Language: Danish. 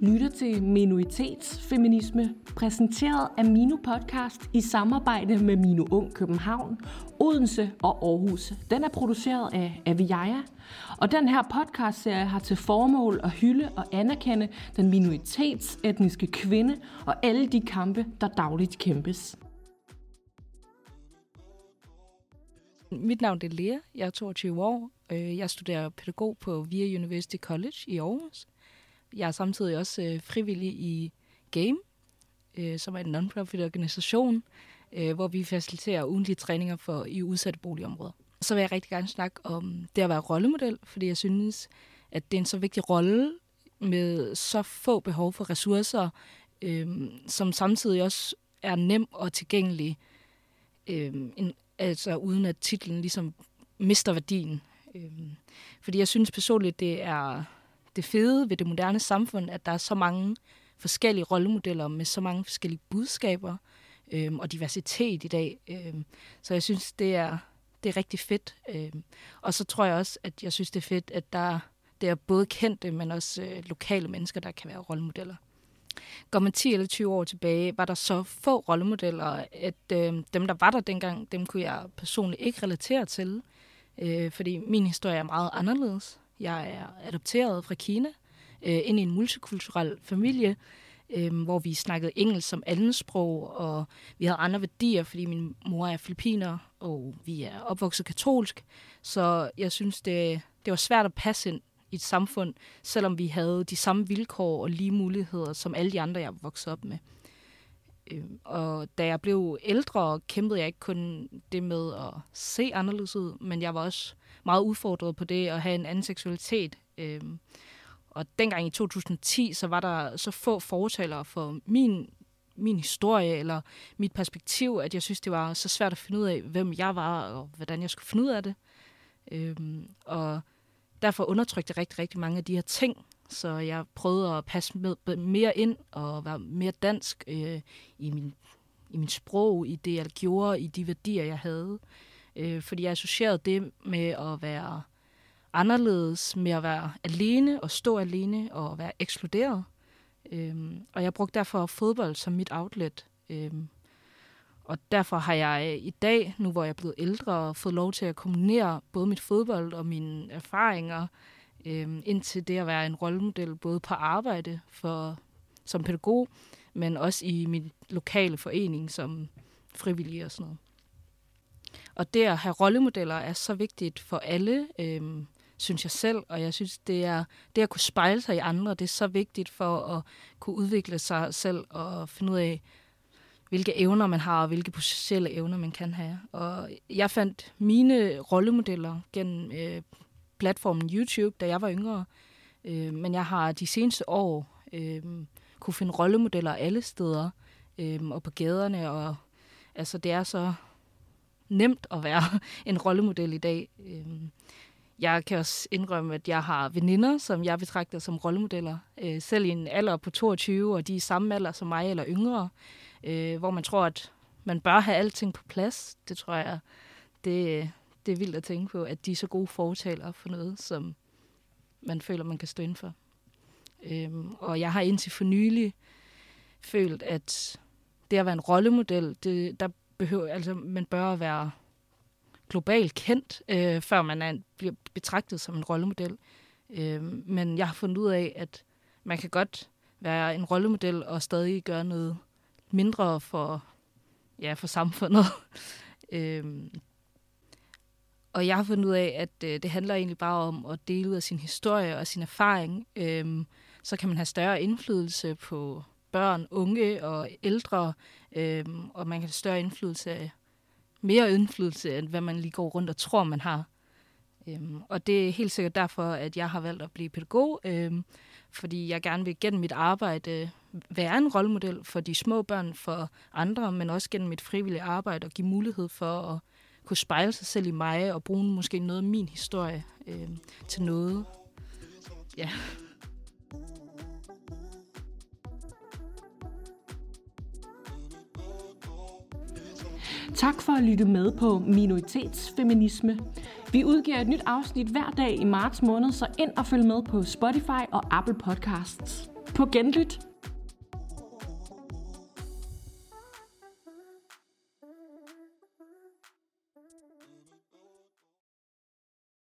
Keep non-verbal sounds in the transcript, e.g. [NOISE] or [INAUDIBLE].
lytter til Minoritetsfeminisme, præsenteret af Mino Podcast i samarbejde med Mino Ung København, Odense og Aarhus. Den er produceret af Aviaja, og den her podcastserie har til formål at hylde og anerkende den minoritetsetniske kvinde og alle de kampe, der dagligt kæmpes. Mit navn er Lea, jeg er 22 år. Øh, jeg studerer pædagog på VIA University College i Aarhus. Jeg er samtidig også øh, frivillig i GAME, øh, som er en non-profit organisation, øh, hvor vi faciliterer ugentlige træninger for i udsatte boligområder. Så vil jeg rigtig gerne snakke om det at være rollemodel, fordi jeg synes, at det er en så vigtig rolle med så få behov for ressourcer, øhm, som samtidig også er nem og tilgængelig, øhm, en, altså uden at titlen ligesom mister værdien. Øh, fordi jeg synes personligt, det er det fede ved det moderne samfund, at der er så mange forskellige rollemodeller med så mange forskellige budskaber øhm, og diversitet i dag. Øhm, så jeg synes, det er, det er rigtig fedt. Øhm, og så tror jeg også, at jeg synes, det er fedt, at der det er både kendte, men også øh, lokale mennesker, der kan være rollemodeller. Går man 10 eller 20 år tilbage, var der så få rollemodeller, at øh, dem, der var der dengang, dem kunne jeg personligt ikke relatere til, øh, fordi min historie er meget anderledes. Jeg er adopteret fra Kina øh, ind i en multikulturel familie, øh, hvor vi snakkede engelsk som andensprog, og vi havde andre værdier, fordi min mor er filipiner, og vi er opvokset katolsk. Så jeg synes, det, det var svært at passe ind i et samfund, selvom vi havde de samme vilkår og lige muligheder, som alle de andre, jeg voksede op med. Øh, og da jeg blev ældre, kæmpede jeg ikke kun det med at se anderledes ud, men jeg var også meget udfordret på det at have en anden seksualitet. Øh, og dengang i 2010, så var der så få fortalere for min, min historie eller mit perspektiv, at jeg synes, det var så svært at finde ud af, hvem jeg var og hvordan jeg skulle finde ud af det. Øh, og derfor undertrykte jeg rigtig, rigtig mange af de her ting, så jeg prøvede at passe med, mere ind og være mere dansk øh, i, min, i min sprog, i det, jeg gjorde, i de værdier, jeg havde. Øh, fordi jeg associerede det med at være anderledes, med at være alene og stå alene og være ekskluderet. Øh, og jeg brugte derfor fodbold som mit outlet. Øh, og derfor har jeg øh, i dag, nu hvor jeg er blevet ældre, fået lov til at kombinere både mit fodbold og mine erfaringer øh, indtil det at være en rollemodel både på arbejde for, som pædagog, men også i min lokale forening som frivillig og sådan noget. Og det at have rollemodeller er så vigtigt for alle, øh, synes jeg selv, og jeg synes, det er det at kunne spejle sig i andre, det er så vigtigt for at kunne udvikle sig selv og finde ud af, hvilke evner man har, og hvilke potentielle evner man kan have. Og jeg fandt mine rollemodeller gennem øh, platformen YouTube, da jeg var yngre. Øh, men jeg har de seneste år øh, kunne finde rollemodeller alle steder øh, og på gaderne. Og, altså, det er så nemt at være [LAUGHS] en rollemodel i dag. Øh, jeg kan også indrømme, at jeg har veninder, som jeg betragter som rollemodeller. Øh, selv i en alder på 22, og de er samme alder som mig eller yngre. Øh, hvor man tror, at man bør have alting på plads. Det tror jeg, det, det er vildt at tænke på, at de er så gode fortalere for noget, som man føler, man kan stå inden for. Øhm, og jeg har indtil for nylig følt, at det at være en rollemodel, det, der behøver, altså, man bør være globalt kendt, øh, før man er, bliver betragtet som en rollemodel. Øh, men jeg har fundet ud af, at man kan godt være en rollemodel og stadig gøre noget mindre for, ja, for samfundet. [LAUGHS] øh, og jeg har fundet ud af, at øh, det handler egentlig bare om at dele ud af sin historie og sin erfaring. Øhm, så kan man have større indflydelse på børn, unge og ældre, øhm, og man kan have større indflydelse, mere indflydelse, end hvad man lige går rundt og tror, man har. Øhm, og det er helt sikkert derfor, at jeg har valgt at blive pædagog, øhm, fordi jeg gerne vil gennem mit arbejde øh, være en rollemodel for de små børn, for andre, men også gennem mit frivillige arbejde og give mulighed for at kunne spejle sig selv i mig og bruge måske noget af min historie øh, til noget. Ja. Tak for at lytte med på Minoritetsfeminisme. Vi udgiver et nyt afsnit hver dag i marts måned, så ind og følg med på Spotify og Apple Podcasts. På genlyt.